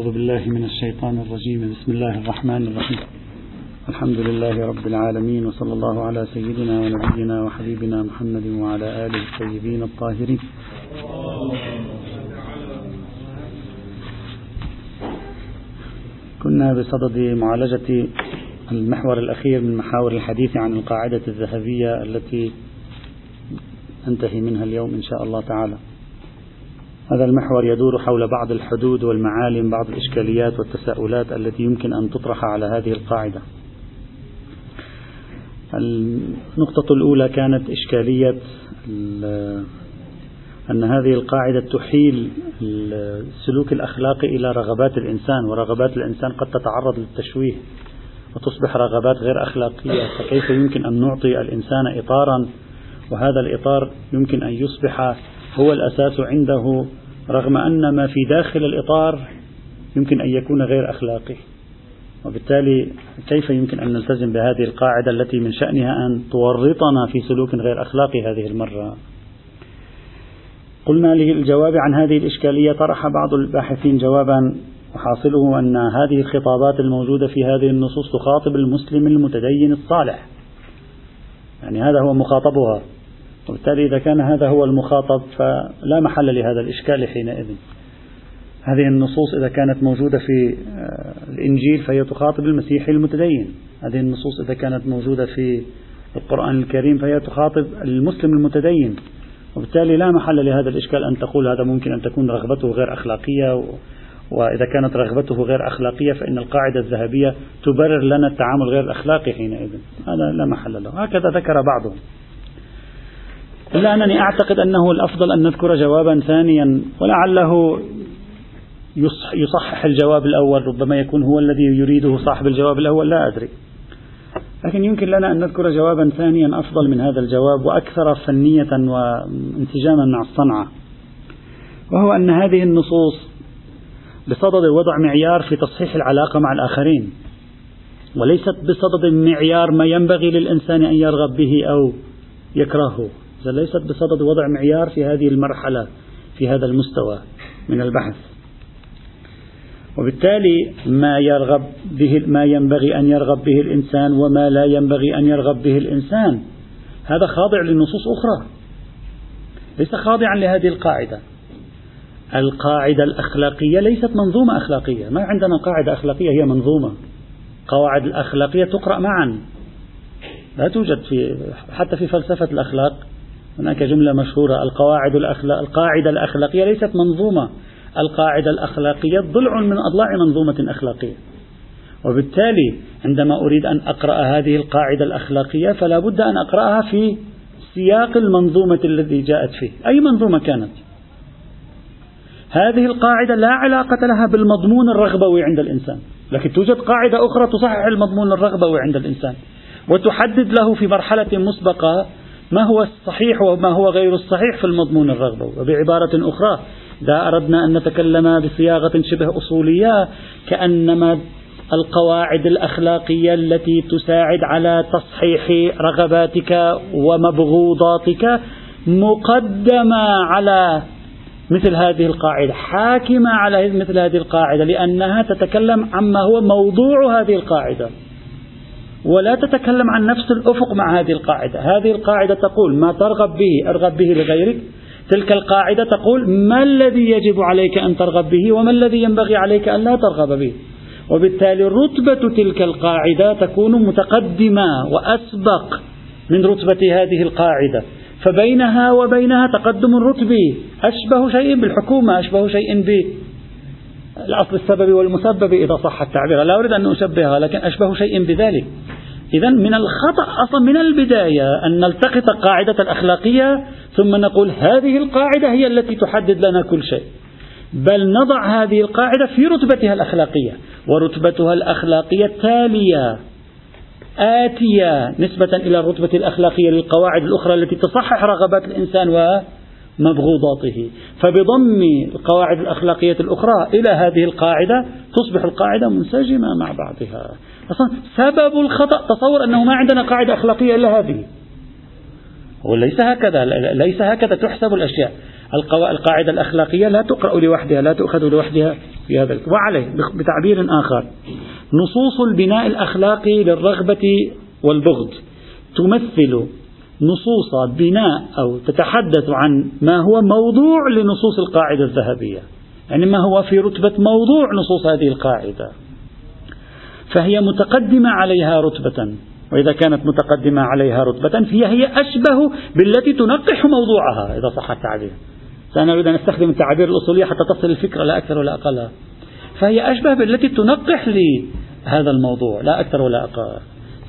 أعوذ بالله من الشيطان الرجيم. بسم الله الرحمن الرحيم. الحمد لله رب العالمين وصلى الله على سيدنا ونبينا وحبيبنا محمد وعلى آله الطيبين الطاهرين. كنا بصدد معالجة المحور الأخير من محاور الحديث عن القاعدة الذهبية التي ننتهي منها اليوم إن شاء الله تعالى. هذا المحور يدور حول بعض الحدود والمعالم بعض الإشكاليات والتساؤلات التي يمكن أن تطرح على هذه القاعدة. النقطة الأولى كانت إشكالية أن هذه القاعدة تحيل السلوك الأخلاقي إلى رغبات الإنسان ورغبات الإنسان قد تتعرض للتشويه وتصبح رغبات غير أخلاقية فكيف يمكن أن نعطي الإنسان إطارا؟ وهذا الإطار يمكن أن يصبح هو الأساس عنده رغم أن ما في داخل الإطار يمكن أن يكون غير أخلاقي. وبالتالي كيف يمكن أن نلتزم بهذه القاعدة التي من شأنها أن تورطنا في سلوك غير أخلاقي هذه المرة؟ قلنا للجواب عن هذه الإشكالية طرح بعض الباحثين جوابا وحاصله أن هذه الخطابات الموجودة في هذه النصوص تخاطب المسلم المتدين الصالح. يعني هذا هو مخاطبها. وبالتالي إذا كان هذا هو المخاطب فلا محل لهذا الإشكال حينئذ. هذه النصوص إذا كانت موجودة في آه، الإنجيل فهي تخاطب المسيحي المتدين. هذه النصوص إذا كانت موجودة في القرآن الكريم فهي تخاطب المسلم المتدين. وبالتالي لا محل لهذا الإشكال أن تقول هذا ممكن أن تكون رغبته غير أخلاقية وإذا كانت رغبته غير أخلاقية فإن القاعدة الذهبية تبرر لنا التعامل غير الأخلاقي حينئذ. هذا لا محل له. هكذا ذكر بعضهم. إلا أنني أعتقد أنه الأفضل أن نذكر جوابا ثانيا ولعله يصحح الجواب الأول ربما يكون هو الذي يريده صاحب الجواب الأول لا أدري. لكن يمكن لنا أن نذكر جوابا ثانيا أفضل من هذا الجواب وأكثر فنية وانسجاما مع الصنعة وهو أن هذه النصوص بصدد وضع معيار في تصحيح العلاقة مع الآخرين وليست بصدد معيار ما ينبغي للإنسان أن يرغب به أو يكرهه. ليست بصدد وضع معيار في هذه المرحلة في هذا المستوى من البحث. وبالتالي ما يرغب به ما ينبغي أن يرغب به الإنسان وما لا ينبغي أن يرغب به الإنسان. هذا خاضع لنصوص أخرى. ليس خاضعا لهذه القاعدة. القاعدة الأخلاقية ليست منظومة أخلاقية. ما عندنا قاعدة أخلاقية هي منظومة. قواعد الأخلاقية تقرأ معا. لا توجد في حتى في فلسفة الأخلاق هناك جملة مشهورة القواعد الأخلاق القاعدة الأخلاقية ليست منظومة. القاعدة الأخلاقية ضلع من أضلاع منظومة أخلاقية. وبالتالي عندما أريد أن أقرأ هذه القاعدة الأخلاقية فلا بد أن أقرأها في سياق المنظومة الذي جاءت فيه. أي منظومة كانت؟ هذه القاعدة لا علاقة لها بالمضمون الرغبوي عند الإنسان لكن توجد قاعدة أخرى تصحح المضمون الرغبوي عند الإنسان وتحدد له في مرحلة مسبقة ما هو الصحيح وما هو غير الصحيح في المضمون الرغبوي وبعبارة أخرى إذا أردنا أن نتكلم بصياغة شبه أصولية كأنما القواعد الأخلاقية التي تساعد على تصحيح رغباتك ومبغوضاتك مقدمة على مثل هذه القاعدة حاكمة على مثل هذه القاعدة لأنها تتكلم عما هو موضوع هذه القاعدة. ولا تتكلم عن نفس الأفق مع هذه القاعدة. هذه القاعدة تقول ما ترغب به ارغب به لغيرك. تلك القاعدة تقول ما الذي يجب عليك أن ترغب به وما الذي ينبغي عليك أن لا ترغب به. وبالتالي رتبة تلك القاعدة تكون متقدمة وأسبق من رتبة هذه القاعدة. فبينها وبينها تقدم رتبي أشبه شيء بالحكومة أشبه شيء ب الأصل السبب والمسبب إذا صح التعبير. لا أريد أن أشبهها لكن أشبه شيء بذلك. إذا من الخطأ أصلا من البداية أن نلتقط القاعدة الأخلاقية ثم نقول هذه القاعدة هي التي تحدد لنا كل شيء. بل نضع هذه القاعدة في رتبتها الأخلاقية ورتبتها الأخلاقية تالية آتية نسبة إلى الرتبة الأخلاقية للقواعد الأخرى التي تصحح رغبات الإنسان ومبغوضاته. فبضم القواعد الأخلاقية الأخرى إلى هذه القاعدة تصبح القاعدة منسجمة مع بعضها. أصلا سبب الخطأ تصور أنه ما عندنا قاعدة أخلاقية إلا هذه. وليس هكذا ليس هكذا تحسب الأشياء. القاعدة الأخلاقية لا تقرأ لوحدها لا تؤخذ لوحدها في هذا وعليه بتعبير آخر. نصوص البناء الأخلاقي للرغبة والبغض تمثل نصوص بناء أو تتحدث عن ما هو موضوع لنصوص القاعدة الذهبية. يعني ما هو في رتبة موضوع نصوص هذه القاعدة. فهي متقدمة عليها رتبة. وإذا كانت متقدمة عليها رتبة فهي هي أشبه بالتي تنقح موضوعها إذا صح التعبير. سأنا أريد أن أستخدم التعابير الأصولية حتى تصل الفكرة لا أكثر ولا أقل. فهي أشبه بالتي تنقح لي هذا الموضوع لا أكثر ولا أقل.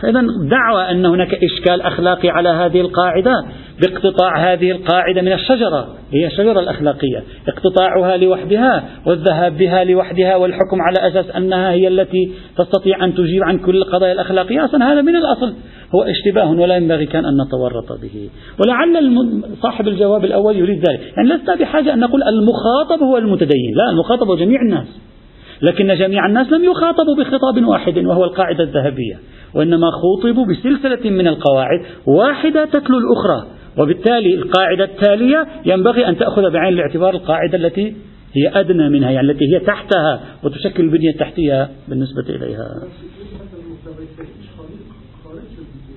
فإذا دعوى أن هناك إشكال أخلاقي على هذه القاعدة باقتطاع هذه القاعدة من الشجرة هي الشجرة الأخلاقية. اقتطاعها لوحدها والذهاب بها لوحدها والحكم على أساس أنها هي التي تستطيع أن تجيب عن كل القضايا الأخلاقية. أصلا هذا من الأصل. هو اشتباه. ولا ينبغي كان أن نتورط به. ولعل صاحب الجواب الأول يريد ذلك. يعني لسنا بحاجة أن نقول المخاطب هو المتدين. لا المخاطب هو جميع الناس. لكن جميع الناس لم يخاطبوا بخطاب واحد وهو القاعدة الذهبية. وإنما خوطبوا بسلسلة من القواعد واحدة تتلو الأخرى. وبالتالي القاعدة التالية ينبغي أن تأخذ بعين الاعتبار القاعدة التي هي أدنى منها يعني التي هي تحتها وتشكل البنية التحتية بالنسبة إليها.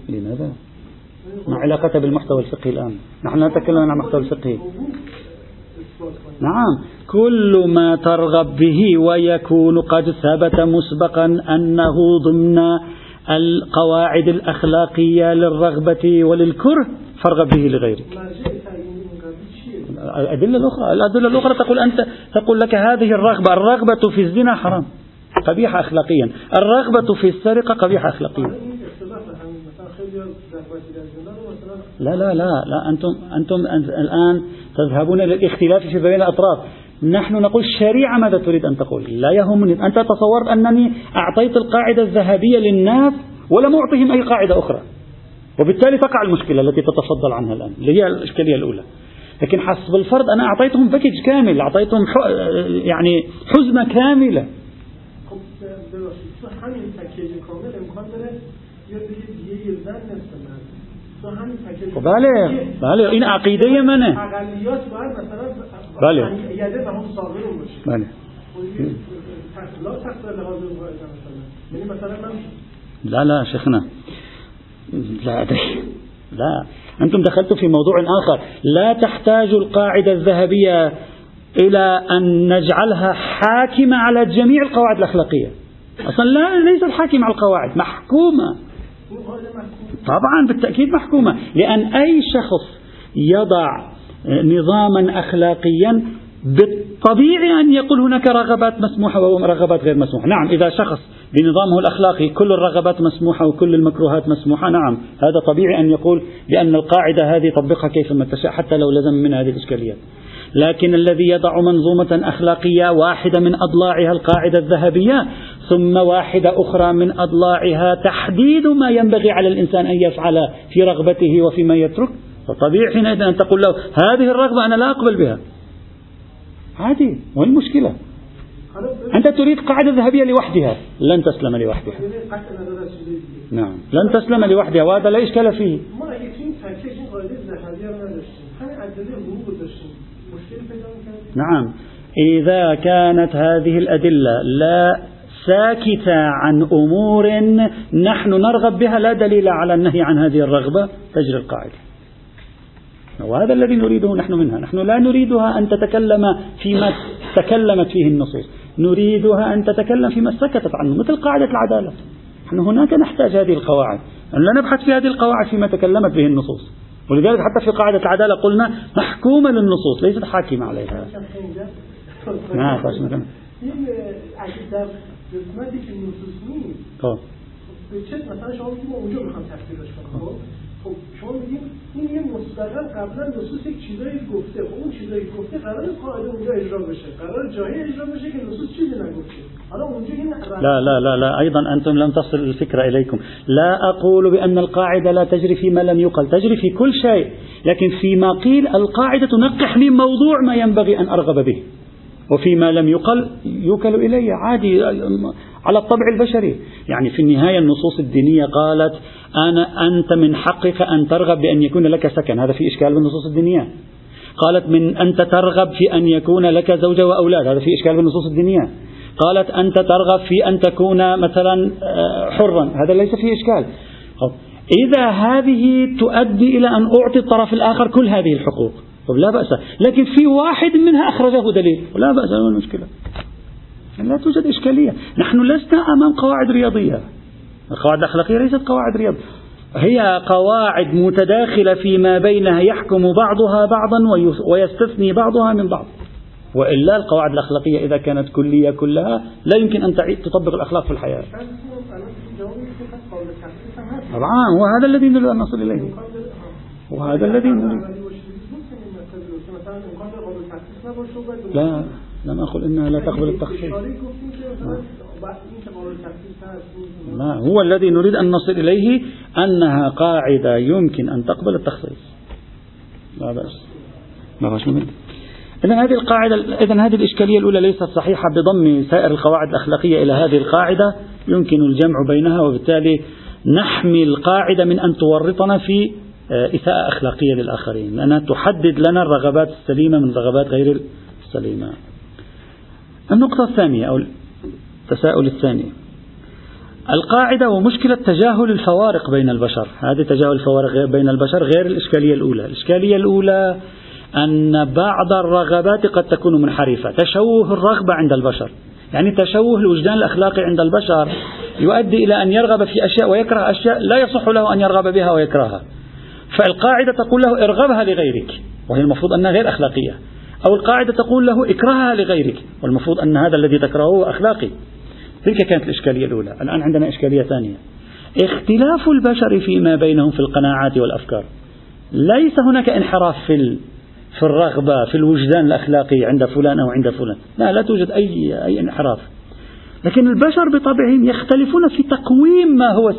لماذا؟ ما علاقة بالمحتوى الفقهي الآن. نحن نتكلم عن المحتوى الفقهي. نعم. كل ما ترغب به ويكون قد ثبت مسبقا أنه ضمن القواعد الأخلاقية للرغبة وللكره فارغب به لغيرك. الأدلة الأخرى الأدلة الأخرى تقول أنت تقول لك هذه الرغبة الرغبة في الزنا حرام قبيحة أخلاقيا. الرغبة في السرقة قبيحة أخلاقيا. لا لا لا لا أنتم أنتم الآن تذهبون للاختلاف في بين الأطراف. نحن نقول الشريعة ماذا تريد أن تقول؟ لا يهمني. أنت تصورت أنني أعطيت القاعدة الذهبية للناس ولم أعطهم أي قاعدة أخرى. وبالتالي تقع المشكلة التي تتفضل عنها الآن اللي هي الإشكالية الأولى. لكن حسب الفرض أنا أعطيتهم باكج كامل أعطيتهم يعني حزمة كاملة. بله بله این عقیده منه. بله. بله. لا لا شيخنا لا لا أنتم دخلتوا في موضوع آخر. لا تحتاج القاعدة الذهبية إلى أن نجعلها حاكمة على جميع القواعد الأخلاقية. أصلا لا ليست حاكمة على القواعد محكومة. طبعا بالتأكيد محكومة. لأن أي شخص يضع نظاما أخلاقيا بالطبيعي أن يقول هناك رغبات مسموحة ورغبات غير مسموحة. نعم إذا شخص بنظامه الأخلاقي كل الرغبات مسموحة وكل المكروهات مسموحة نعم هذا طبيعي أن يقول بأن القاعدة هذه طبقها كيفما تشاء حتى لو لزم من هذه الإشكاليات. لكن الذي يضع منظومة أخلاقية واحدة من أضلاعها القاعدة الذهبية ثم واحدة أخرى من أضلاعها تحديد ما ينبغي على الإنسان أن يفعل في رغبته وفيما يترك. فطبيعي حينئذ أن تقول له هذه الرغبة أنا لا أقبل بها. عادي وين المشكلة؟ أنت تريد قاعدة ذهبية لوحدها. لن تسلم لوحدها. نعم. لن تسلم لوحدها وهذا لا إشكال فيه. نعم. إذا كانت هذه الأدلة لا ساكتة عن أمور نحن نرغب بها لا دليل على النهي عن هذه الرغبة تجري القاعدة. وهذا الذي نريده نحن منها. نحن لا نريدها أن تتكلم فيما تكلمت فيه النصوص. نريدها أن تتكلم فيما سكتت عنه مثل قاعدة العدالة. نحن هناك نحتاج هذه القواعد. لا نبحث في هذه القواعد فيما تكلمت به النصوص. ولذلك حتى في قاعدة العدالة قلنا محكومة للنصوص ليست حاكمة عليها. نعم مثلا شما ما اونجا میخوام تفسیرش کنم خب شما این یه مستقل قبلا نصوص یک چیزایی گفته خب اون چیزایی گفته قرار قاعدة اونجا اجرا بشه قرار جایی اجرا بشه که نصوص چیزی نگفته حالا اونجا این لا لا لا لا أيضا أنتم لم تصل الفكرة اليكم لا أقول بان القاعده لا تجري فيما لم يقل تجري في كل شيء لكن فيما قيل القاعده تنقح لي موضوع ما ينبغي ان ارغب به وفيما لم يقل يوكل إلي. عادي على الطبع البشري. يعني في النهاية النصوص الدينية قالت أنا أنت من حقك أن ترغب بأن يكون لك سكن. هذا في إشكال بالنصوص الدينية. قالت من أنت ترغب في أن يكون لك زوجة وأولاد. هذا في إشكال بالنصوص الدينية. قالت أنت ترغب في أن تكون مثلا آه، حرا. هذا ليس فيه إشكال. إذا هذه تؤدي إلى أن أعطي الطرف الآخر كل هذه الحقوق. طب لا بأس. لكن في واحد منها أخرجه دليل. ولا بأس ما المشكلة. لا توجد إشكالية. نحن لسنا أمام قواعد رياضية. القواعد الأخلاقية ليست قواعد رياضية هي قواعد متداخلة فيما بينها يحكم بعضها بعضا ويستثني بعضها من بعض. وإلا القواعد الأخلاقية إذا كانت كلية كلها لا يمكن أن تعيد تطبق الأخلاق في الحياة. طبعا وهذا الذي نريد أن نصل إليه. وهذا الذي نريد. لا لم أقل إنها لا تقبل التخصيص ما هو الذي نريد أن نصل إليه أنها قاعدة يمكن أن تقبل التخصيص لا بأس. لا بأس إذا هذه القاعدة إذا هذه الإشكالية الأولى ليست صحيحة بضم سائر القواعد الأخلاقية إلى هذه القاعدة. يمكن الجمع بينها وبالتالي نحمي القاعدة من أن تورطنا في إساءة أخلاقية للآخرين لأنها تحدد لنا الرغبات السليمة من الرغبات غير السليمة. النقطة الثانية أو التساؤل الثاني. القاعدة ومشكلة تجاهل الفوارق بين البشر. هذه تجاهل الفوارق بين البشر غير الإشكالية الأولى. الإشكالية الأولى أن بعض الرغبات قد تكون منحرفة. تشوه الرغبة عند البشر. يعني تشوه الوجدان الأخلاقي عند البشر يؤدي إلى أن يرغب في أشياء ويكره أشياء لا يصح له أن يرغب بها ويكرهها. فالقاعدة تقول له ارغبها لغيرك وهي المفروض أنها غير أخلاقية. أو القاعدة تقول له اكرهها لغيرك والمفروض أن هذا الذي تكرهه أخلاقي. تلك كانت الإشكالية الأولى الآن عندنا إشكالية ثانية. اختلاف البشر فيما بينهم في القناعات والأفكار. ليس هناك انحراف في في الرغبة في الوجدان الأخلاقي عند فلان أو عند فلان. لا لا توجد أي أي انحراف. لكن البشر بطبعهم يختلفون في تقويم ما هو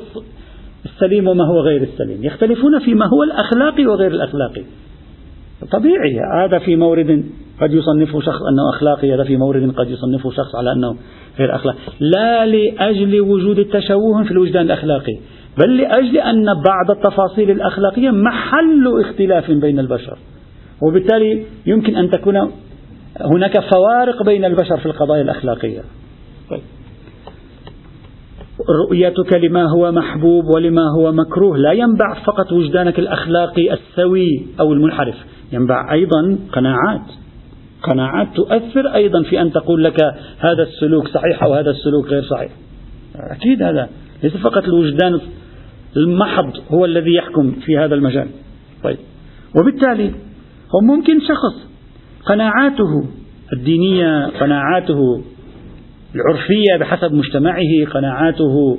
السليم وما هو غير السليم. يختلفون في ما هو الأخلاقي وغير الأخلاقي طبيعي هذا في مورد قد يصنفه شخص أنه أخلاقي هذا في مورد قد يصنفه شخص على أنه غير أخلاقي لا لأجل وجود التشوه في الوجدان الأخلاقي بل لأجل أن بعض التفاصيل الأخلاقية محل اختلاف بين البشر. وبالتالي يمكن أن تكون هناك فوارق بين البشر في القضايا الأخلاقية. طيب. رؤيتك لما هو محبوب ولما هو مكروه. لا ينبع فقط وجدانك الأخلاقي السوي أو المنحرف. ينبع أيضا قناعات. قناعات تؤثر أيضا في أن تقول لك هذا السلوك صحيح أو هذا السلوك غير صحيح. أكيد هذا ليس فقط الوجدان المحض هو الذي يحكم في هذا المجال. طيب. وبالتالي هو ممكن شخص قناعاته الدينية قناعاته العرفية بحسب مجتمعه قناعاته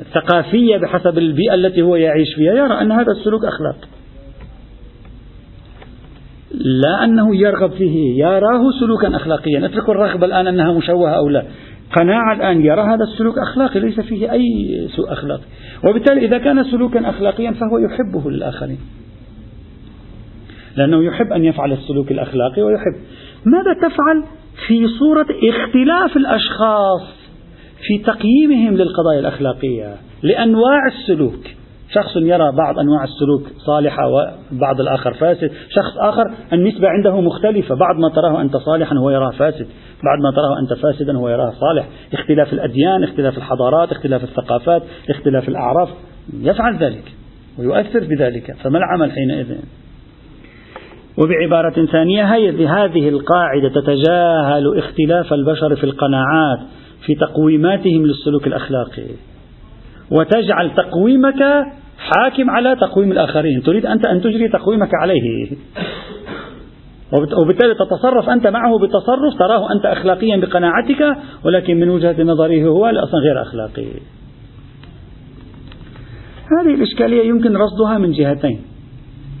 الثقافية بحسب البيئة التي هو يعيش فيها. يرى أن هذا السلوك أخلاق. لا أنه يرغب فيه يراه سلوكا أخلاقيا. اتركوا الرغبة الآن أنها مشوهة أو لا. قناعة الآن يرى هذا السلوك أخلاقي ليس فيه أي سوء أخلاقي وبالتالي إذا كان سلوكا أخلاقيا فهو يحبه للآخرين لأنه يحب أن يفعل السلوك الأخلاقي ويحب. ماذا تفعل؟ في صورة اختلاف الأشخاص في تقييمهم للقضايا الأخلاقية لأنواع السلوك. شخص يرى بعض أنواع السلوك صالحة وبعض الآخر فاسد. شخص آخر النسبة عنده مختلفة. بعض ما تراه أنت صالحا هو يراه فاسد. بعد ما تراه أنت فاسدا هو يراه صالح. اختلاف الأديان اختلاف الحضارات اختلاف الثقافات اختلاف الأعراف. يفعل ذلك ويؤثر بذلك. فما العمل حينئذ؟ وبعبارة ثانية هذه القاعدة تتجاهل اختلاف البشر في القناعات في تقويماتهم للسلوك الأخلاقي. وتجعل تقويمك حاكم على تقويم الآخرين. تريد أنت أن تجري تقويمك عليه. وبالتالي تتصرف أنت معه بتصرف تراه أنت أخلاقيا بقناعتك ولكن من وجهة نظره هو أصلا غير أخلاقي. هذه الإشكالية يمكن رصدها من جهتين.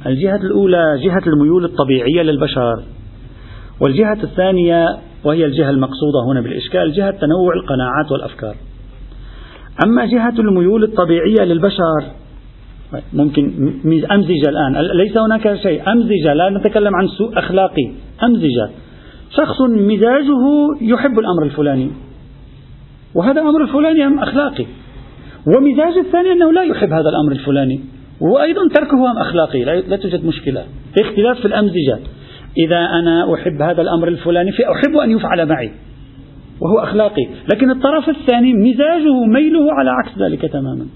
الجهة الأولى جهة الميول الطبيعية للبشر والجهة الثانية وهي الجهة المقصودة هنا بالإشكال جهة تنوع القناعات والأفكار. أما جهة الميول الطبيعية للبشر ممكن أمزجة الآن. ليس هناك شيء. أمزجة لا نتكلم عن سوء أخلاقي. أمزجة شخص مزاجه يحب الأمر الفلاني. وهذا أمر الفلاني أم أخلاقي. ومزاج الثاني أنه لا يحب هذا الأمر الفلاني. وأيضا تركه هم أخلاقي لا توجد مشكلة. اختلاف في الأمزجة. إذا أنا أحب هذا الأمر الفلاني فأحب أن يفعل معي. وهو أخلاقي. لكن الطرف الثاني مزاجه ميله على عكس ذلك تماما.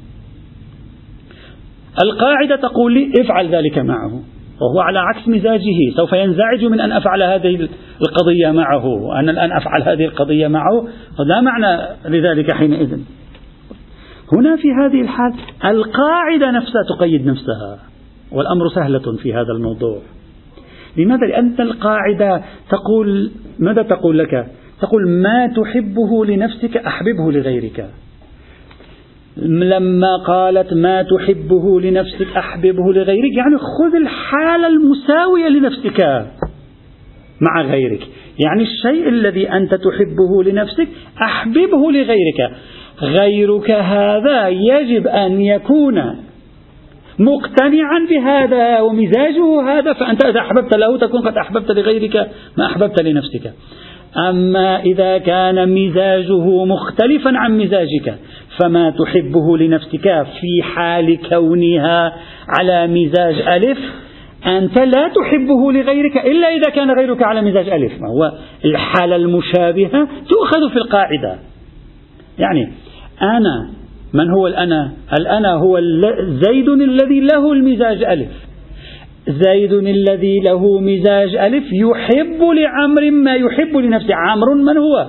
القاعدة تقول لي افعل ذلك معه. وهو على عكس مزاجه. سوف ينزعج من أن أفعل هذه القضية معه. وأنا الآن أفعل هذه القضية معه. لا معنى لذلك حينئذ. هنا في هذه الحال القاعدة نفسها تقيد نفسها والأمر سهلة في هذا الموضوع لماذا؟ لأن القاعدة تقول ماذا تقول لك؟ تقول ما تحبه لنفسك أحببه لغيرك لما قالت ما تحبه لنفسك أحببه لغيرك يعني خذ الحالة المساوية لنفسك مع غيرك يعني الشيء الذي أنت تحبه لنفسك أحببه لغيرك غيرك هذا يجب أن يكون مقتنعا بهذا ومزاجه هذا فأنت إذا أحببت له تكون قد أحببت لغيرك ما أحببت لنفسك. أما إذا كان مزاجه مختلفا عن مزاجك فما تحبه لنفسك في حال كونها على مزاج ألف أنت لا تحبه لغيرك إلا إذا كان غيرك على مزاج ألف ما هو الحالة المشابهة تؤخذ في القاعدة. يعني أنا. من هو الأنا؟ الأنا هو زيد الذي له المزاج ألف. زيد الذي له مزاج ألف يحب لعمر ما يحب لنفسه. عمرو من هو؟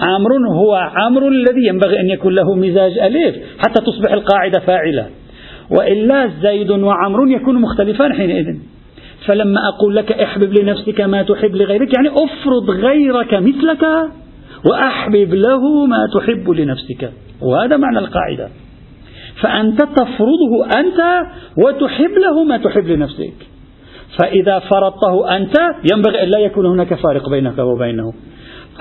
عمرو هو عمرو الذي ينبغي أن يكون له مزاج ألف حتى تصبح القاعدة فاعلة. وإلا زيد وعمر يكون مختلفان حينئذ. فلما أقول لك احبب لنفسك ما تحب لغيرك يعني افرض غيرك مثلك وأحبب له ما تحب لنفسك. وهذا معنى القاعدة. فأنت تفرضه أنت وتحب له ما تحب لنفسك. فإذا فرضته أنت ينبغي أن لا يكون هناك فارق بينك وبينه.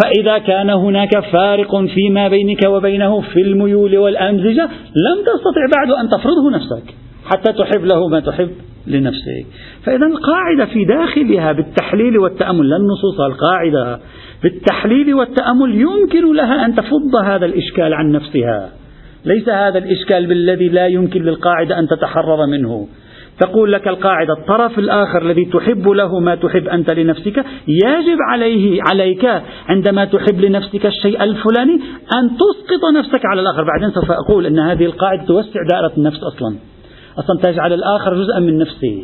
فإذا كان هناك فارق فيما بينك وبينه في الميول والأمزجة لم تستطع بعد أن تفرضه نفسك حتى تحب له ما تحب لنفسك. فإذا القاعدة في داخلها بالتحليل والتأمل لا النصوص القاعدة بالتحليل والتأمل يمكن لها أن تفض هذا الإشكال عن نفسها. ليس هذا الإشكال بالذي لا يمكن للقاعدة أن تتحرر منه. تقول لك القاعدة الطرف الآخر الذي تحب له ما تحب أنت لنفسك يجب عليه عليك عندما تحب لنفسك الشيء الفلاني أن تسقط نفسك على الآخر. بعدين سوف أقول أن هذه القاعدة توسع دائرة النفس أصلا. أصلا تجعل الآخر جزءا من نفسه.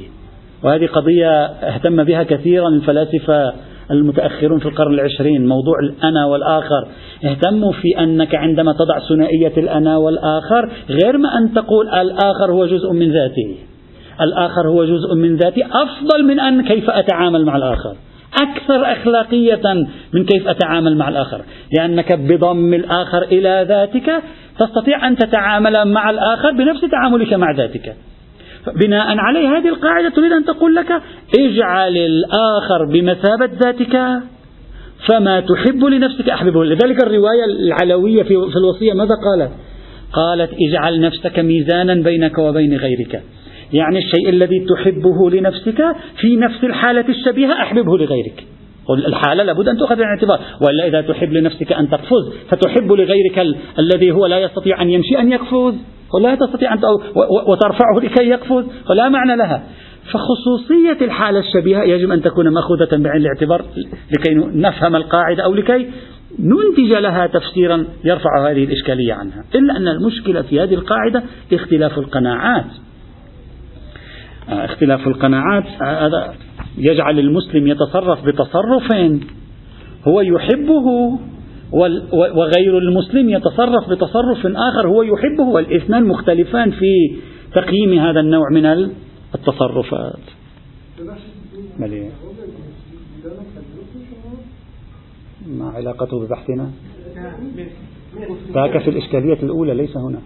وهذه قضية اهتم بها كثيرا الفلاسفة المتأخرون في القرن العشرين موضوع الأنا والآخر. اهتموا في أنك عندما تضع ثنائية الأنا والآخر غير ما أن تقول الآخر هو جزء من ذاتي الآخر هو جزء من ذاتي أفضل من أن كيف أتعامل مع الآخر. أكثر أخلاقية من كيف أتعامل مع الآخر. لأنك بضم الآخر إلى ذاتك تستطيع أن تتعامل مع الآخر بنفس تعاملك مع ذاتك. بناء عليه. هذه القاعدة تريد أن تقول لك اجعل الآخر بمثابة ذاتك فما تحب لنفسك أحببه. لذلك الرواية العلوية في الوصية ماذا قالت؟ قالت اجعل نفسك ميزانا بينك وبين غيرك. يعني الشيء الذي تحبه لنفسك في نفس الحالة الشبيهة أحببه لغيرك. الحالة لابد أن تؤخذ الاعتبار وإلا إذا تحب لنفسك أن تقفز فتحب لغيرك ال الذي هو لا يستطيع أن يمشي أن يقفز. ولا تستطيع أن وترفعه لكي يقفز. ولا معنى لها. فخصوصية الحالة الشبيهة يجب أن تكون مأخوذة بعين الاعتبار لكي نفهم القاعدة أو لكي ننتج لها تفسيرا يرفع هذه الإشكالية عنها. إلا أن المشكلة في هذه القاعدة اختلاف القناعات. اختلاف القناعات هذا يجعل المسلم يتصرف بتصرف هو يحبه وغير المسلم يتصرف بتصرف آخر هو يحبه والإثنان مختلفان في تقييم هذا النوع من التصرفات. ما علاقته ببحثنا؟ ذاك في الإشكالية الأولى ليس هنا.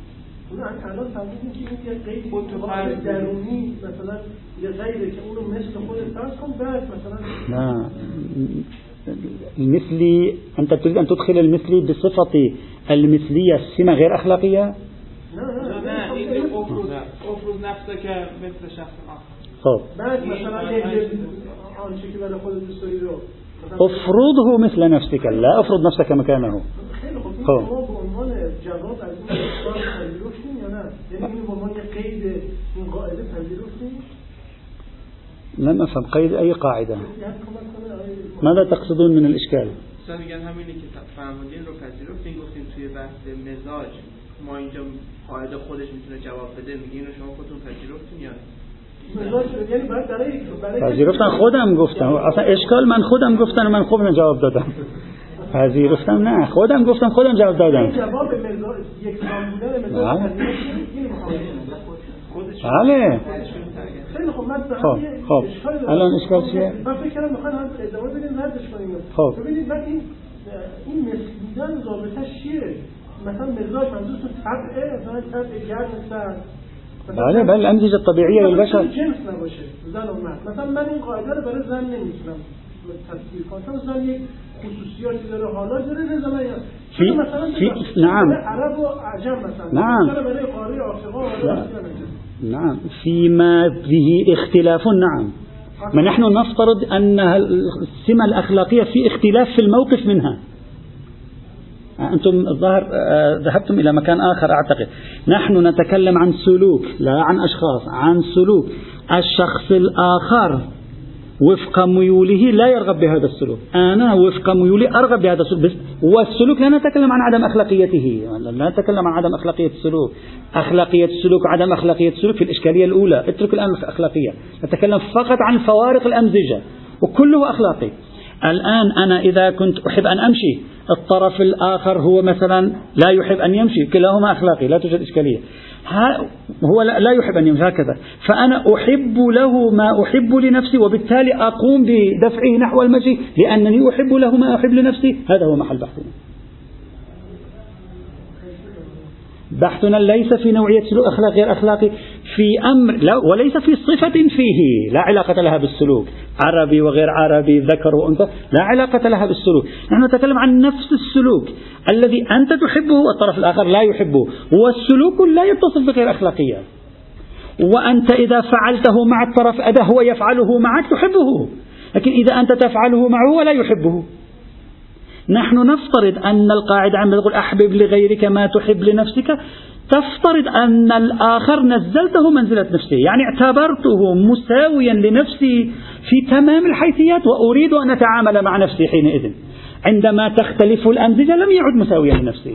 لا المثلي أنت تريد أن تدخل المثلي بصفة المثلية السمة غير أخلاقية؟ لا لا افرض نفسك مثل شخص آخر بعد مثلا افرضه مثل نفسك لا افرض نفسك مكانه. خب. یعنی اینو به قید این قاعده پذیرفتیم لم أفهم قيد أي قاعدة ماذا تقصدون من الإشكال؟ میگن همینی که فرمودین رو پذیرفتین گفتیم توی بحث مزاج. ما اینجا قاعده خودش می‌تونه جواب بده میگین شما خودتون پذیرفتین یا پذیرفتن خودم گفتم. اصلا اشکال من خودم گفتن من خودم جواب دادم. پذیرفتم نه خودم گفتم خودم جواب دادم. جواب یک بله, خب خب. الان اشکال چیه؟ من فکر کردم میخوان هم ادامه بدیم ردش کنیم. خب. ببینید من این این مثل بودن چیه؟ مثلا مزاج منظورتون طبعه مثلا طبع گرم سرد بله بله الطبيعية للبشر جنس نباشه زن و مرد. مثلا من این قاعدة رو برای زن نمیتونم تصویر کنم. زن یک خصوصیاتی داره حالا داره نعم عرب و عجم مثلا نعم نعم فيما به اختلاف نعم ما نحن نفترض أن السمة الأخلاقية في اختلاف في الموقف منها أنتم الظاهر ذهبتم إلى مكان آخر أعتقد نحن نتكلم عن سلوك لا عن أشخاص عن سلوك الشخص الآخر وفق ميوله لا يرغب بهذا السلوك. أنا وفق ميولي أرغب بهذا السلوك. بس والسلوك لا نتكلم عن عدم أخلاقيته. لا نتكلم عن عدم أخلاقية السلوك. أخلاقية السلوك وعدم أخلاقية السلوك في الإشكالية الأولى. اترك الآن الأخلاقية. نتكلم فقط عن فوارق الأمزجة. وكله أخلاقي. الآن أنا إذا كنت أحب أن أمشي الطرف الآخر هو مثلا لا يحب أن يمشي كلاهما أخلاقي لا توجد إشكالية. هو لا يحب أن يمشي هكذا. فأنا أحب له ما أحب لنفسي وبالتالي أقوم بدفعه نحو المشي لأنني أحب له ما أحب لنفسي. هذا هو محل بحثنا. بحثنا ليس في نوعية سلوك أخلاقي غير أخلاقي. في أمر لا وليس في صفة فيه. لا علاقة لها بالسلوك. عربي وغير عربي ذكر وأنثى. لا علاقة لها بالسلوك. نحن نتكلم عن نفس السلوك. الذي أنت تحبه والطرف الآخر لا يحبه. والسلوك لا يتصف بغير أخلاقية. وأنت إذا فعلته مع الطرف أده هو يفعله معك تحبه. لكن إذا أنت تفعله معه ولا يحبه. نحن نفترض أن القاعدة عندما تقول أحبب لغيرك ما تحب لنفسك. تفترض أن الآخر نزلته منزلة نفسه يعني اعتبرته مساويا لنفسي في تمام الحيثيات وأريد أن أتعامل مع نفسي حينئذ. عندما تختلف الأمزجة لم يعد مساويا لنفسه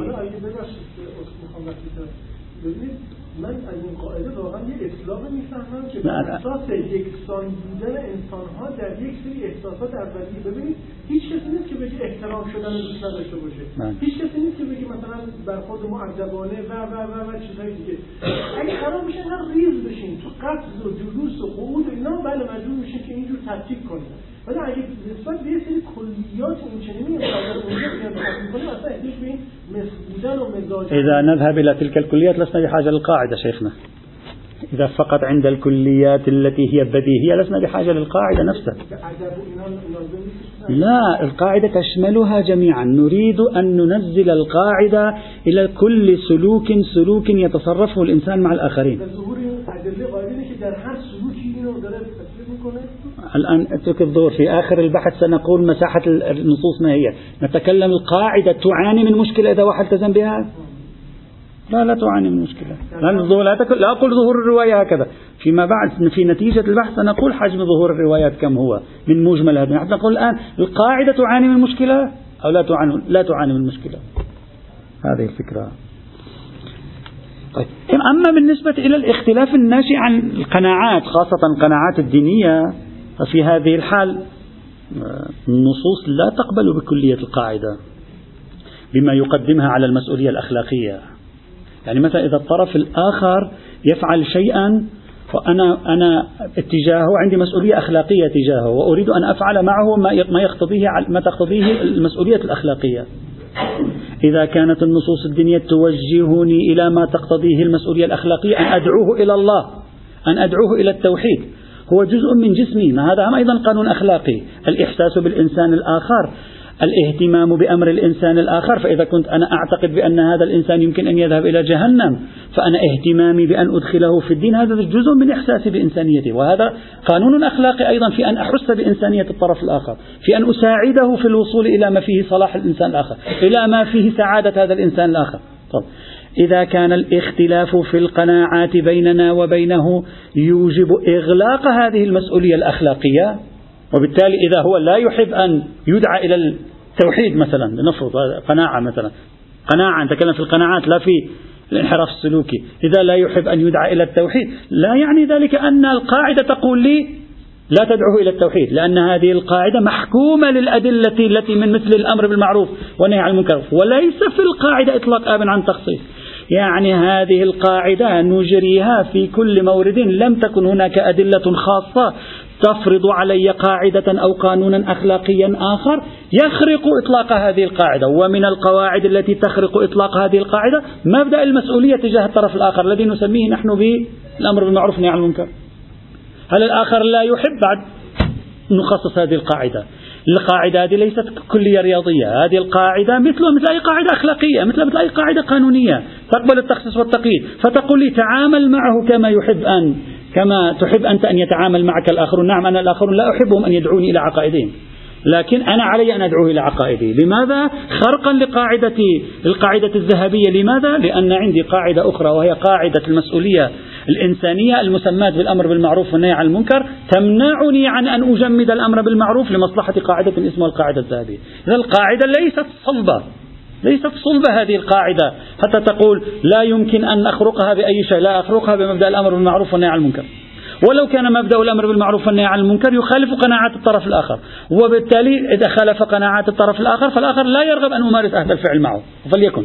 من از این قاعده واقعا یه اصلاح می‌فهمم که بر اساس یکسان بودن انسان ها در یک سری احساسات اولیه. ببینید هیچ کسی نیست که بگه احترام شدن رو دوست نداشته باشه. هیچ کسی نیست که بگه مثلا برخورد مؤدبانه و و و و چیزهای دیگه. اگه قرار میشه هر ریز بشین تو قبض و جلوس و قعود و اینا بله مجبور میشین که اینجور ترتیب کنید ولی اگه نسبت به یه سری کلیات این چنینی اونجا أصلا احتیاج به این بودن و مزاج إذا نذهب إلى تلك الكليات لسنا بحاجة للقاعدة شيخنا. إذا فقط عند الكليات التي هي بديهية لسنا بحاجة للقاعدة نفسها. لا القاعدة تشملها جميعا. نريد أن ننزل القاعدة إلى كل سلوك سلوك يتصرفه الإنسان مع الآخرين. الآن اترك الظهور في آخر البحث سنقول مساحة النصوص ما هي. نتكلم القاعدة تعاني من مشكلة إذا واحد التزم بها؟ لا لا تعاني من مشكلة. لا, لا, لا أقول ظهور الرواية هكذا. فيما بعد في نتيجة البحث سنقول حجم ظهور الروايات كم هو؟ من مجمل هذا. نحن نقول الآن القاعدة تعاني من مشكلة أو لا تعاني لا تعاني من مشكلة. هذه الفكرة. طيب. أما بالنسبة إلى الاختلاف الناشئ عن القناعات خاصة القناعات الدينية ففي هذه الحال النصوص لا تقبل بكلية القاعدة بما يقدمها على المسؤولية الأخلاقية. يعني مثلا إذا الطرف الآخر يفعل شيئا وأنا أنا اتجاهه عندي مسؤولية أخلاقية تجاهه وأريد أن أفعل معه ما يقتضيه ما تقتضيه المسؤولية الأخلاقية. إذا كانت النصوص الدينية توجهني إلى ما تقتضيه المسؤولية الأخلاقية أن أدعوه إلى الله أن أدعوه إلى التوحيد. هو جزء من جسمي. هذا؟ أيضا قانون أخلاقي؟ الإحساس بالإنسان الآخر الاهتمام بأمر الإنسان الآخر. فإذا كنت أنا أعتقد بأن هذا الإنسان يمكن أن يذهب إلى جهنم فأنا اهتمامي بأن أدخله في الدين هذا جزء من إحساسي بإنسانيته وهذا قانون أخلاقي أيضا في أن أحس بإنسانية الطرف الآخر في أن أساعده في الوصول إلى ما فيه صلاح الإنسان الآخر إلى ما فيه سعادة هذا الإنسان الآخر. طب إذا كان الاختلاف في القناعات بيننا وبينه يوجب إغلاق هذه المسؤولية الأخلاقية وبالتالي إذا هو لا يحب أن يدعى إلى التوحيد مثلا لنفرض قناعة مثلا قناعة نتكلم في القناعات لا في الانحراف السلوكي إذا لا يحب أن يدعى إلى التوحيد لا يعني ذلك أن القاعدة تقول لي لا تدعوه إلى التوحيد لأن هذه القاعدة محكومة للأدلة التي من مثل الأمر بالمعروف والنهي عن المنكر وليس في القاعدة إطلاق آب عن تخصيص. يعني هذه القاعدة نجريها في كل مورد لم تكن هناك أدلة خاصة تفرض علي قاعدة أو قانونا أخلاقيا آخر يخرق إطلاق هذه القاعدة ومن القواعد التي تخرق إطلاق هذه القاعدة مبدأ المسؤولية تجاه الطرف الآخر الذي نسميه نحن بالأمر بالمعروف والنهي عن المنكر. هل الآخر لا يحب؟ بعد نخصص هذه القاعدة. القاعدة هذه ليست كلية رياضية هذه القاعدة مثل مثل أي قاعدة أخلاقية مثل مثل أي قاعدة قانونية. تقبل التخصيص والتقييد. فتقول لي تعامل معه كما يحب أن كما تحب أنت أن يتعامل معك الآخرون. نعم أنا الآخرون لا أحبهم أن يدعوني إلى عقائدهم. لكن أنا علي أن أدعوه إلى عقائدي. لماذا؟ خرقا لقاعدة القاعدة الذهبية. لماذا؟ لأن عندي قاعدة أخرى وهي قاعدة المسؤولية الإنسانية المسماة بالأمر بالمعروف والنهي عن المنكر تمنعني عن أن أجمد الأمر بالمعروف لمصلحة قاعدة اسمها القاعدة الذهبية. إذا القاعدة ليست صلبة. ليست صلبة هذه القاعدة. حتى تقول لا يمكن أن أخرقها بأي شيء لا أخرقها بمبدأ الأمر بالمعروف والنهي عن المنكر. ولو كان مبدأ الأمر بالمعروف والنهي عن المنكر يخالف قناعات الطرف الآخر. وبالتالي إذا خالف قناعات الطرف الآخر فالآخر لا يرغب أن أمارس هذا الفعل معه. فليكن.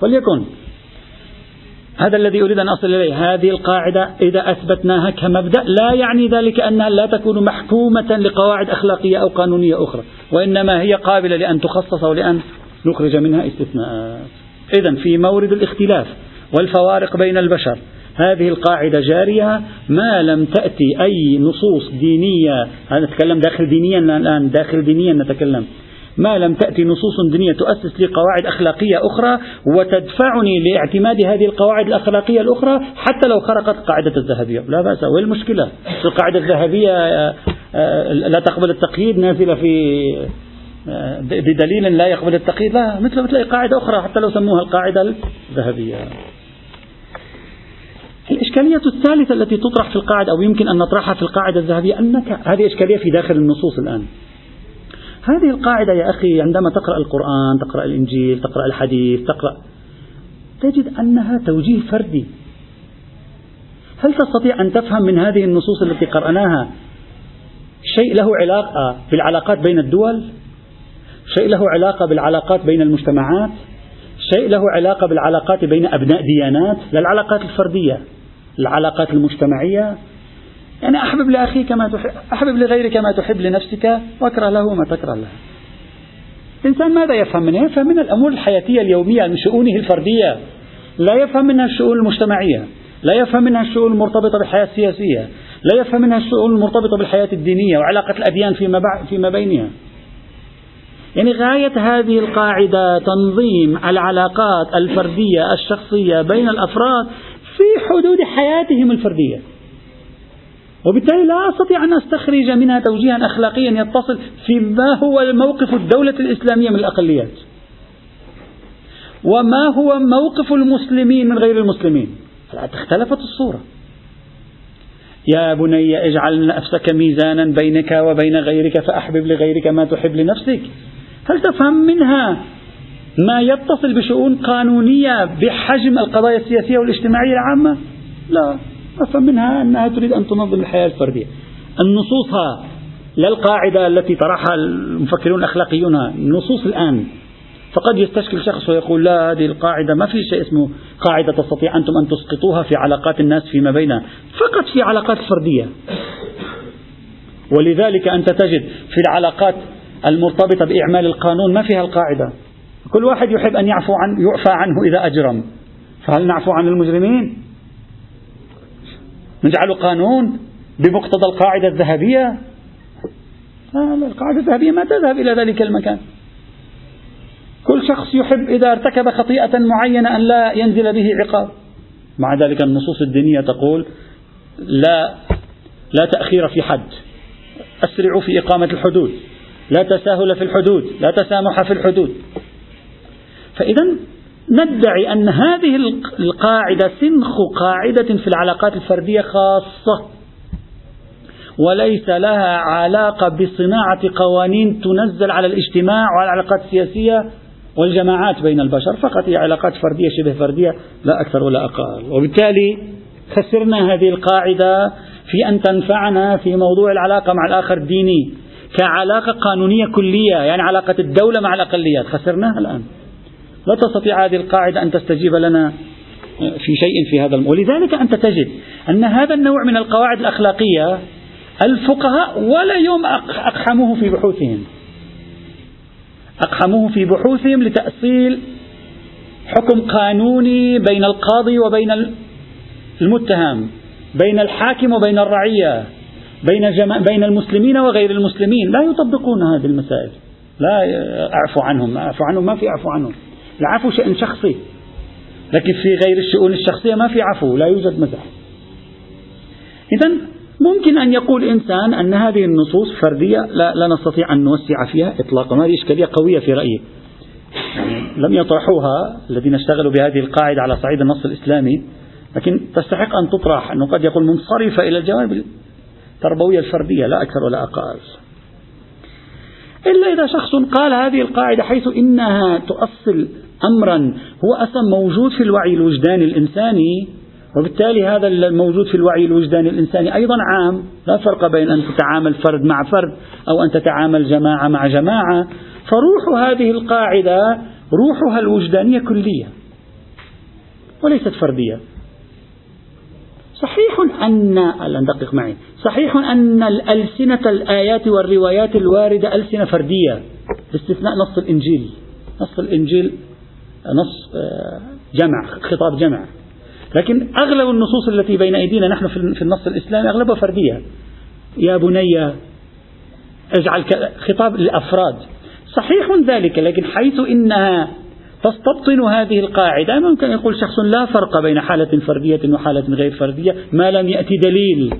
فليكن. هذا الذي أريد أن أصل إليه. هذه القاعدة إذا أثبتناها كمبدأ لا يعني ذلك أنها لا تكون محكومة لقواعد أخلاقية أو قانونية أخرى وإنما هي قابلة لأن تخصص ولأن نخرج منها استثناءات إذا في مورد الاختلاف والفوارق بين البشر هذه القاعدة جارية ما لم تأتي أي نصوص دينية. نتكلم داخل دينيا الآن داخل دينيا نتكلم. ما لم تأتي نصوص دينية تؤسس لي قواعد أخلاقية أخرى وتدفعني لاعتماد هذه القواعد الأخلاقية الأخرى حتى لو خرقت القاعدة الذهبية. لا بأس وين المشكلة؟ القاعدة الذهبية آه، آه، لا تقبل التقييد نازلة في آه، بدليل لا يقبل التقييد. لا مثل مثل أي قاعدة أخرى حتى لو سموها القاعدة الذهبية. الإشكالية الثالثة التي تطرح في القاعدة أو يمكن أن نطرحها في القاعدة الذهبية أنك هذه إشكالية في داخل النصوص الآن. هذه القاعدة يا أخي عندما تقرأ القرآن تقرأ الإنجيل تقرأ الحديث تقرأ تجد أنها توجيه فردي. هل تستطيع أن تفهم من هذه النصوص التي قرأناها شيء له علاقة بالعلاقات بين الدول؟ شيء له علاقة بالعلاقات بين المجتمعات؟ شيء له علاقة بالعلاقات بين أبناء ديانات لا العلاقات الفردية العلاقات المجتمعية. يعني أحبب لأخيك ما تحب أحبب لغيرك ما تحب لنفسك وأكره له ما تكره له. الإنسان ماذا يفهم منها؟ يفهم من الأمور الحياتية اليومية من شؤونه الفردية. لا يفهم منها الشؤون المجتمعية. لا يفهم منها الشؤون المرتبطة بالحياة السياسية. لا يفهم منها الشؤون المرتبطة بالحياة الدينية وعلاقة الأديان فيما, فيما بينها. يعني غاية هذه القاعدة تنظيم العلاقات الفردية الشخصية بين الأفراد في حدود حياتهم الفردية. وبالتالي لا أستطيع أن أستخرج منها توجيها أخلاقيا يتصل فيما هو موقف الدولة الإسلامية من الأقليات. وما هو موقف المسلمين من غير المسلمين. اختلفت الصورة. يا بني اجعل نفسك ميزانا بينك وبين غيرك فأحبب لغيرك ما تحب لنفسك. هل تفهم منها ما يتصل بشؤون قانونية بحجم القضايا السياسية والاجتماعية العامة؟ لا. أفهم منها أنها تريد أن تنظم الحياة الفردية. النصوص لا القاعدة التي طرحها المفكرون الأخلاقيون النصوص الآن. فقد يستشكل شخص ويقول لا هذه القاعدة ما في شيء اسمه قاعدة تستطيع أنتم أن تسقطوها في علاقات الناس فيما بينها فقط في علاقات فردية. ولذلك أنت تجد في العلاقات المرتبطة بإعمال القانون ما فيها القاعدة. كل واحد يحب أن يعفو عن يعفى عنه إذا أجرم. فهل نعفو عن المجرمين؟ نجعل قانون بمقتضى القاعدة الذهبية؟ القاعدة الذهبية ما تذهب إلى ذلك المكان. كل شخص يحب إذا ارتكب خطيئة معينة أن لا ينزل به عقاب. مع ذلك النصوص الدينية تقول لا لا تأخير في حد. أسرعوا في إقامة الحدود. لا تساهل في الحدود لا تسامح في الحدود. فإذا ندعي أن هذه القاعدة سنخ قاعدة في العلاقات الفردية خاصة. وليس لها علاقة بصناعة قوانين تنزل على الاجتماع وعلى العلاقات السياسية والجماعات بين البشر. فقط هي علاقات فردية شبه فردية لا أكثر ولا أقل. وبالتالي خسرنا هذه القاعدة في أن تنفعنا في موضوع العلاقة مع الآخر الديني. كعلاقة قانونية كلية يعني علاقة الدولة مع الأقليات. خسرناها الآن. لا تستطيع هذه القاعدة أن تستجيب لنا في شيء في هذا ولذلك أنت تجد أن هذا النوع من القواعد الأخلاقية الفقهاء ولا يوم أقحموه في بحوثهم. أقحموه في بحوثهم لتأصيل حكم قانوني بين القاضي وبين المتهم بين الحاكم وبين الرعية. بين. بين المسلمين وغير المسلمين. لا يطبقون هذه المسائل. لا أعفو عنهم أعفو عنهم ما في عفو عنهم. العفو شأن شخصي. لكن في غير الشؤون الشخصية ما في عفو لا يوجد مزح إذا ممكن أن يقول إنسان أن هذه النصوص فردية لا, لا نستطيع أن نوسع فيها إطلاقا. هذه إشكالية قوية في رأيي. يعني لم يطرحوها الذين اشتغلوا بهذه القاعدة على صعيد النص الإسلامي لكن تستحق أن تطرح أنه قد يكون منصرفة إلى الجوانب التربوية الفردية لا أكثر ولا أقل. إلا إذا شخص قال هذه القاعدة حيث إنها تؤصل أمرا هو أصلا موجود في الوعي الوجداني الإنساني وبالتالي هذا الموجود في الوعي الوجداني الإنساني أيضا عام. لا فرق بين أن تتعامل فرد مع فرد أو أن تتعامل جماعة مع جماعة. فروح هذه القاعدة روحها الوجدانية كلية وليست فردية. صحيح أن ندقق معي. صحيح أن الألسنة الآيات والروايات الواردة ألسنة فردية باستثناء نص الإنجيل. نص الإنجيل نص آه، جمع خطاب جمع. لكن أغلب النصوص التي بين أيدينا نحن في النص الإسلامي أغلبها فردية. يا بني اجعل خطاب للأفراد صحيح ذلك لكن حيث إنها تستبطن هذه القاعدة. ممكن يقول شخص لا فرق بين حالة فردية وحالة غير فردية. ما لم يأتي دليل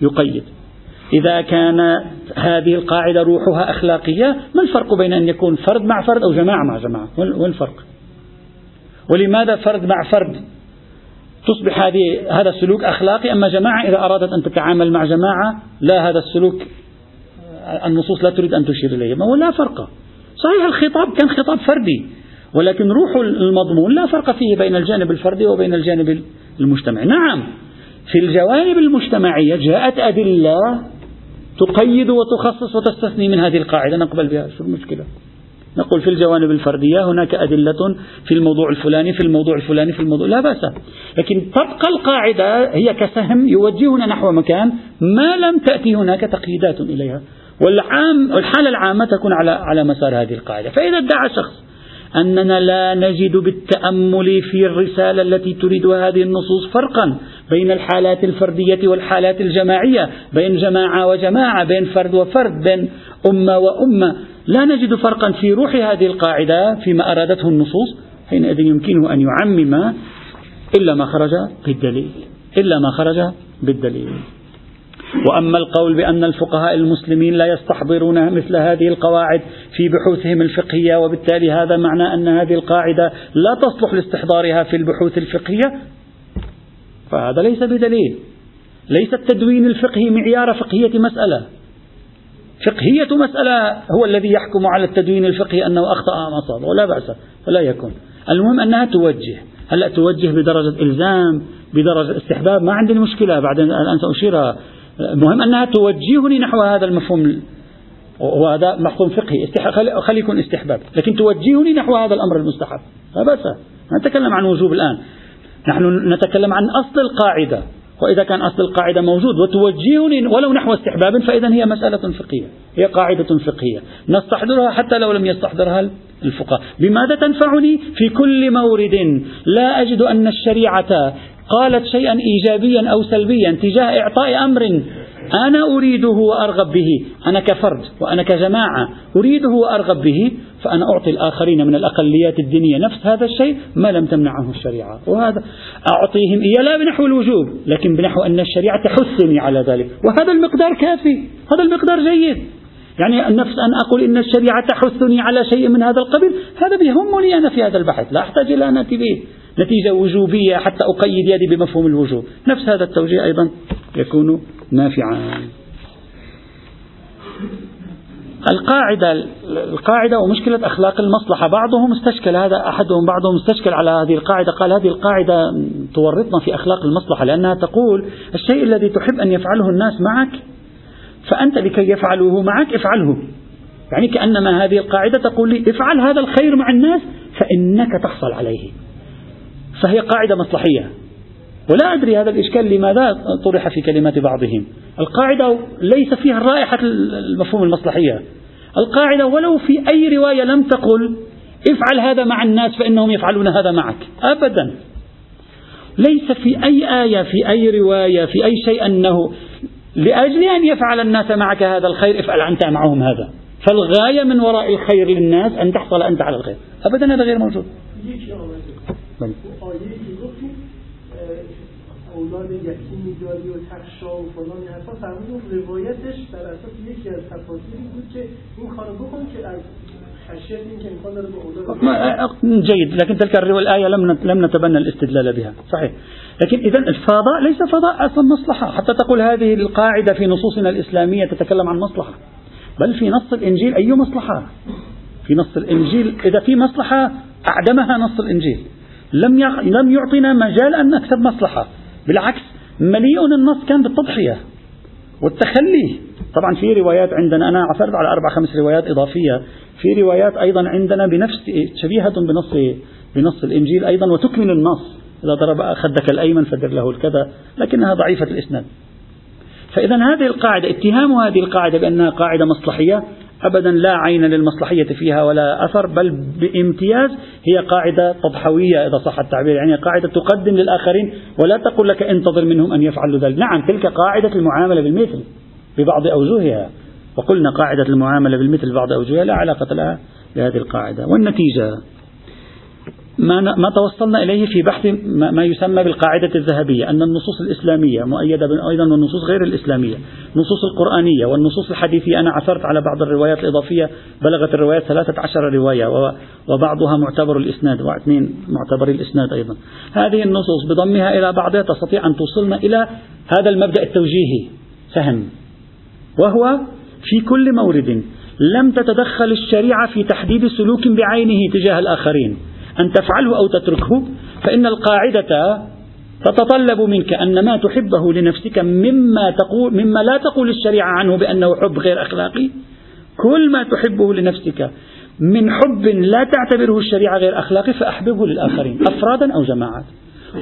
يقيد. إذا كانت هذه القاعدة روحها أخلاقية ما الفرق بين أن يكون فرد مع فرد أو جماعة مع جماعة؟ وين الفرق؟ ولماذا فرد مع فرد؟ تصبح هذه هذا السلوك أخلاقي؟ أما جماعة إذا أرادت أن تتعامل مع جماعة لا هذا السلوك النصوص لا تريد أن تشير إليه ما هو لا فرق. صحيح الخطاب كان خطاب فردي. ولكن روح المضمون لا فرق فيه بين الجانب الفردي وبين الجانب المجتمعي. نعم في الجوانب المجتمعية جاءت أدلة تقيد وتخصص وتستثني من هذه القاعدة. نقبل بها شو المشكلة؟ نقول في الجوانب الفردية هناك أدلة في الموضوع الفلاني في الموضوع الفلاني في الموضوع لا بأس. لكن تبقى القاعدة هي كسهم يوجهنا نحو مكان ما لم تأتي هناك تقييدات إليها. والعام الحالة العامة تكون على على مسار هذه القاعدة. فإذا ادعى شخص أننا لا نجد بالتأمل في الرسالة التي تريدها هذه النصوص فرقا بين الحالات الفردية والحالات الجماعية بين جماعة وجماعة بين فرد وفرد بين أمة وأمة. لا نجد فرقا في روح هذه القاعدة فيما أرادته النصوص حينئذ يمكنه أن يعمم إلا ما خرج بالدليل إلا ما خرج بالدليل. وأما القول بأن الفقهاء المسلمين لا يستحضرون مثل هذه القواعد في بحوثهم الفقهية وبالتالي هذا معنى أن هذه القاعدة لا تصلح لاستحضارها في البحوث الفقهية فهذا ليس بدليل. ليس التدوين الفقهي معيار فقهية مسألة. فقهية مسألة هو الذي يحكم على التدوين الفقهي أنه أخطأ أم أصاب ولا بأس فلا يكون. المهم أنها توجه. هلأ توجه بدرجة إلزام بدرجة استحباب؟ ما عندي مشكلة بعدين الآن سأشير المهم أنها توجهني نحو هذا المفهوم وهذا مفهوم فقهي خلي يكون استحباب لكن توجهني نحو هذا الأمر المستحب. لا بأس. نتكلم عن وجوب الآن. نحن نتكلم عن أصل القاعدة وإذا كان أصل القاعدة موجود وتوجهني ولو نحو استحباب فإذا هي مسألة فقهية هي قاعدة فقهية. نستحضرها حتى لو لم يستحضرها الفقهاء. بماذا تنفعني؟ في كل مورد. لا أجد أن الشريعة قالت شيئا إيجابيا أو سلبيا تجاه إعطاء أمر أنا أريده وأرغب به. أنا كفرد وأنا كجماعة أريده وأرغب به. فأنا أعطي الآخرين من الأقليات الدينية نفس هذا الشيء ما لم تمنعه الشريعة. وهذا أعطيهم إياه لا بنحو الوجوب لكن بنحو أن الشريعة تحثني على ذلك. وهذا المقدار كافي هذا المقدار جيد. يعني نفس أن أقول إن الشريعة تحثني على شيء من هذا القبيل هذا بيهمني أنا في هذا البحث لا أحتاج إلى أن أتي به. نتيجة وجوبية حتى أقيد يدي بمفهوم الوجوب. نفس هذا التوجيه أيضا يكون نافعا. القاعدة القاعدة ومشكلة أخلاق المصلحة بعضهم استشكل هذا أحدهم بعضهم استشكل على هذه القاعدة قال هذه القاعدة تورطنا في أخلاق المصلحة لأنها تقول الشيء الذي تحب أن يفعله الناس معك فأنت لكي يفعلوه معك افعله. يعني كأنما هذه القاعدة تقول لي افعل هذا الخير مع الناس فإنك تحصل عليه. فهي قاعدة مصلحية. ولا أدري هذا الإشكال لماذا طرح في كلمات بعضهم. القاعدة ليس فيها رائحة المفهوم المصلحية. القاعدة ولو في أي رواية لم تقل افعل هذا مع الناس فإنهم يفعلون هذا معك. أبدا. ليس في أي آية في أي رواية في أي شيء أنه لأجل أن يفعل الناس معك هذا الخير افعل أنت معهم هذا. فالغاية من وراء الخير للناس أن تحصل أنت على الخير. أبدا هذا غير موجود. أولاد یتیمی داری و تخشا و فلان این حرفا روایتش بر أساس یکی از تفاصیلی بود که این کارو بکن که از جيد لكن تلك الآية لم لم نتبنى الاستدلال بها. صحيح. لكن إذا الفضاء ليس فضاء أصلا مصلحة. حتى تقول هذه القاعدة في نصوصنا الإسلامية تتكلم عن مصلحة. بل في نص الإنجيل أي مصلحة؟ في نص الإنجيل إذا في مصلحة أعدمها نص الإنجيل. لم لم يعطينا مجال أن نكتب مصلحة. بالعكس مليء النص كان بالتضحية والتخلي. طبعا في روايات عندنا أنا عثرت على أربع خمس روايات إضافية. في روايات أيضا عندنا بنفس شبيهة بنص بنص الإنجيل أيضا وتكمل النص. إذا ضرب خدك الأيمن فدر له الكذا لكنها ضعيفة الإسناد. فإذا هذه القاعدة اتهام هذه القاعدة بأنها قاعدة مصلحية أبدا لا عين للمصلحية فيها ولا أثر بل بامتياز هي قاعدة تضحوية إذا صح التعبير يعني قاعدة تقدم للآخرين ولا تقول لك انتظر منهم أن يفعلوا ذلك. نعم تلك قاعدة المعاملة بالمثل ببعض أوجهها وقلنا قاعدة المعاملة بالمثل ببعض أوجهها لا علاقة لها بهذه القاعدة. والنتيجة؟ ما ما توصلنا إليه في بحث ما يسمى بالقاعدة الذهبية أن النصوص الإسلامية مؤيدة أيضا بالنصوص غير الإسلامية النصوص القرآنية والنصوص الحديثية. أنا عثرت على بعض الروايات الإضافية بلغت الروايات 13 رواية وبعضها معتبر الإسناد واثنين معتبر الإسناد أيضا. هذه النصوص بضمها إلى بعضها تستطيع أن توصلنا إلى هذا المبدأ التوجيهي سهم وهو في كل مورد لم تتدخل الشريعة في تحديد سلوك بعينه تجاه الآخرين. أن تفعله أو تتركه فإن القاعدة تتطلب منك أن ما تحبه لنفسك مما تقول مما لا تقول الشريعة عنه بأنه حب غير أخلاقي كل ما تحبه لنفسك من حب لا تعتبره الشريعة غير أخلاقي فأحببه للآخرين أفرادا أو جماعات.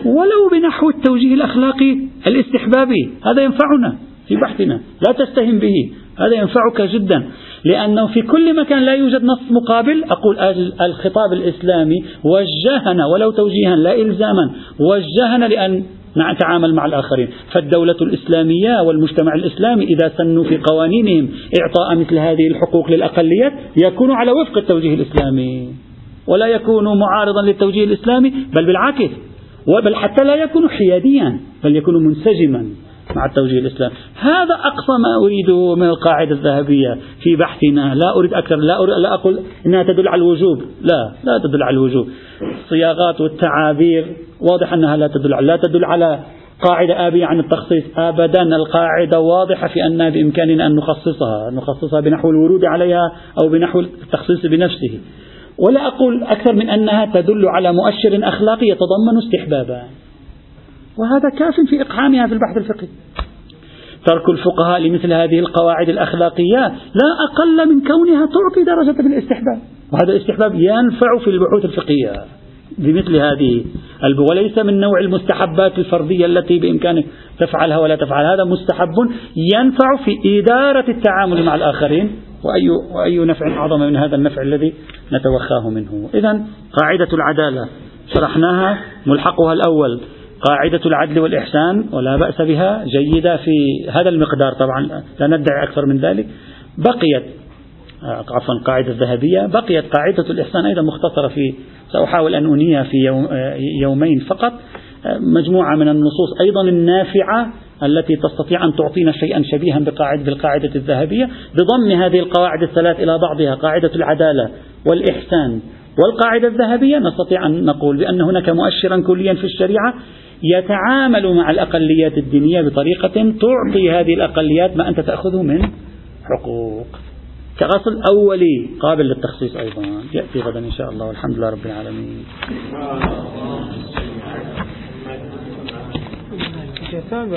ولو بنحو التوجيه الأخلاقي الاستحبابي هذا ينفعنا في بحثنا لا تستهن به هذا ينفعك جدا. لأنه في كل مكان لا يوجد نص مقابل. أقول الخطاب الإسلامي وجهنا ولو توجيها لا إلزاما وجهنا لأن نتعامل مع الآخرين. فالدولة الإسلامية والمجتمع الإسلامي إذا سنوا في قوانينهم إعطاء مثل هذه الحقوق للأقليات يكون على وفق التوجيه الإسلامي ولا يكون معارضا للتوجيه الإسلامي بل بالعكس بل حتى لا يكون حياديا بل يكون منسجما. مع التوجيه الإسلامي هذا أقصى ما أريده من القاعدة الذهبية في بحثنا. لا أريد أكثر لا, أريد لا أقول إنها تدل على الوجوب. لا لا تدل على الوجوب. الصياغات والتعابير واضح أنها لا تدل على لا تدل على قاعدة آبية عن التخصيص أبدا. القاعدة واضحة في أن بإمكاننا أن نخصصها نخصصها بنحو الورود عليها أو بنحو التخصيص بنفسه. ولا أقول أكثر من أنها تدل على مؤشر أخلاقي يتضمن استحبابا. وهذا كاف في إقحامها في البحث الفقهي. ترك الفقهاء لمثل هذه القواعد الأخلاقية لا أقل من كونها تعطي درجة الاستحباب. وهذا الاستحباب ينفع في البحوث الفقهية بمثل هذه وليس من نوع المستحبات الفردية التي بإمكانك تفعلها ولا تفعل هذا مستحب ينفع في إدارة التعامل مع الآخرين وأي, وأي نفع أعظم من هذا النفع الذي نتوخاه منه. إذا قاعدة العدالة شرحناها ملحقها الأول. قاعدة العدل والإحسان ولا بأس بها جيدة في هذا المقدار طبعا لا ندعي أكثر من ذلك. بقيت آه، عفوا قاعدة ذهبية بقيت قاعدة الإحسان أيضا مختصرة في سأحاول أن أنيها في يوم آه، يومين فقط. آه، مجموعة من النصوص أيضا النافعة التي تستطيع أن تعطينا شيئا شبيها بقاعدة بالقاعدة الذهبية. بضم هذه القواعد الثلاث إلى بعضها قاعدة العدالة والإحسان. والقاعدة الذهبية نستطيع أن نقول بأن هناك مؤشرا كليا في الشريعة يتعامل مع الأقليات الدينية بطريقة تعطي هذه الأقليات ما أنت تأخذه من حقوق. كأصل أولي قابل للتخصيص أيضا. يأتي غدا إن شاء الله. والحمد لله رب العالمين.